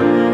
Bye.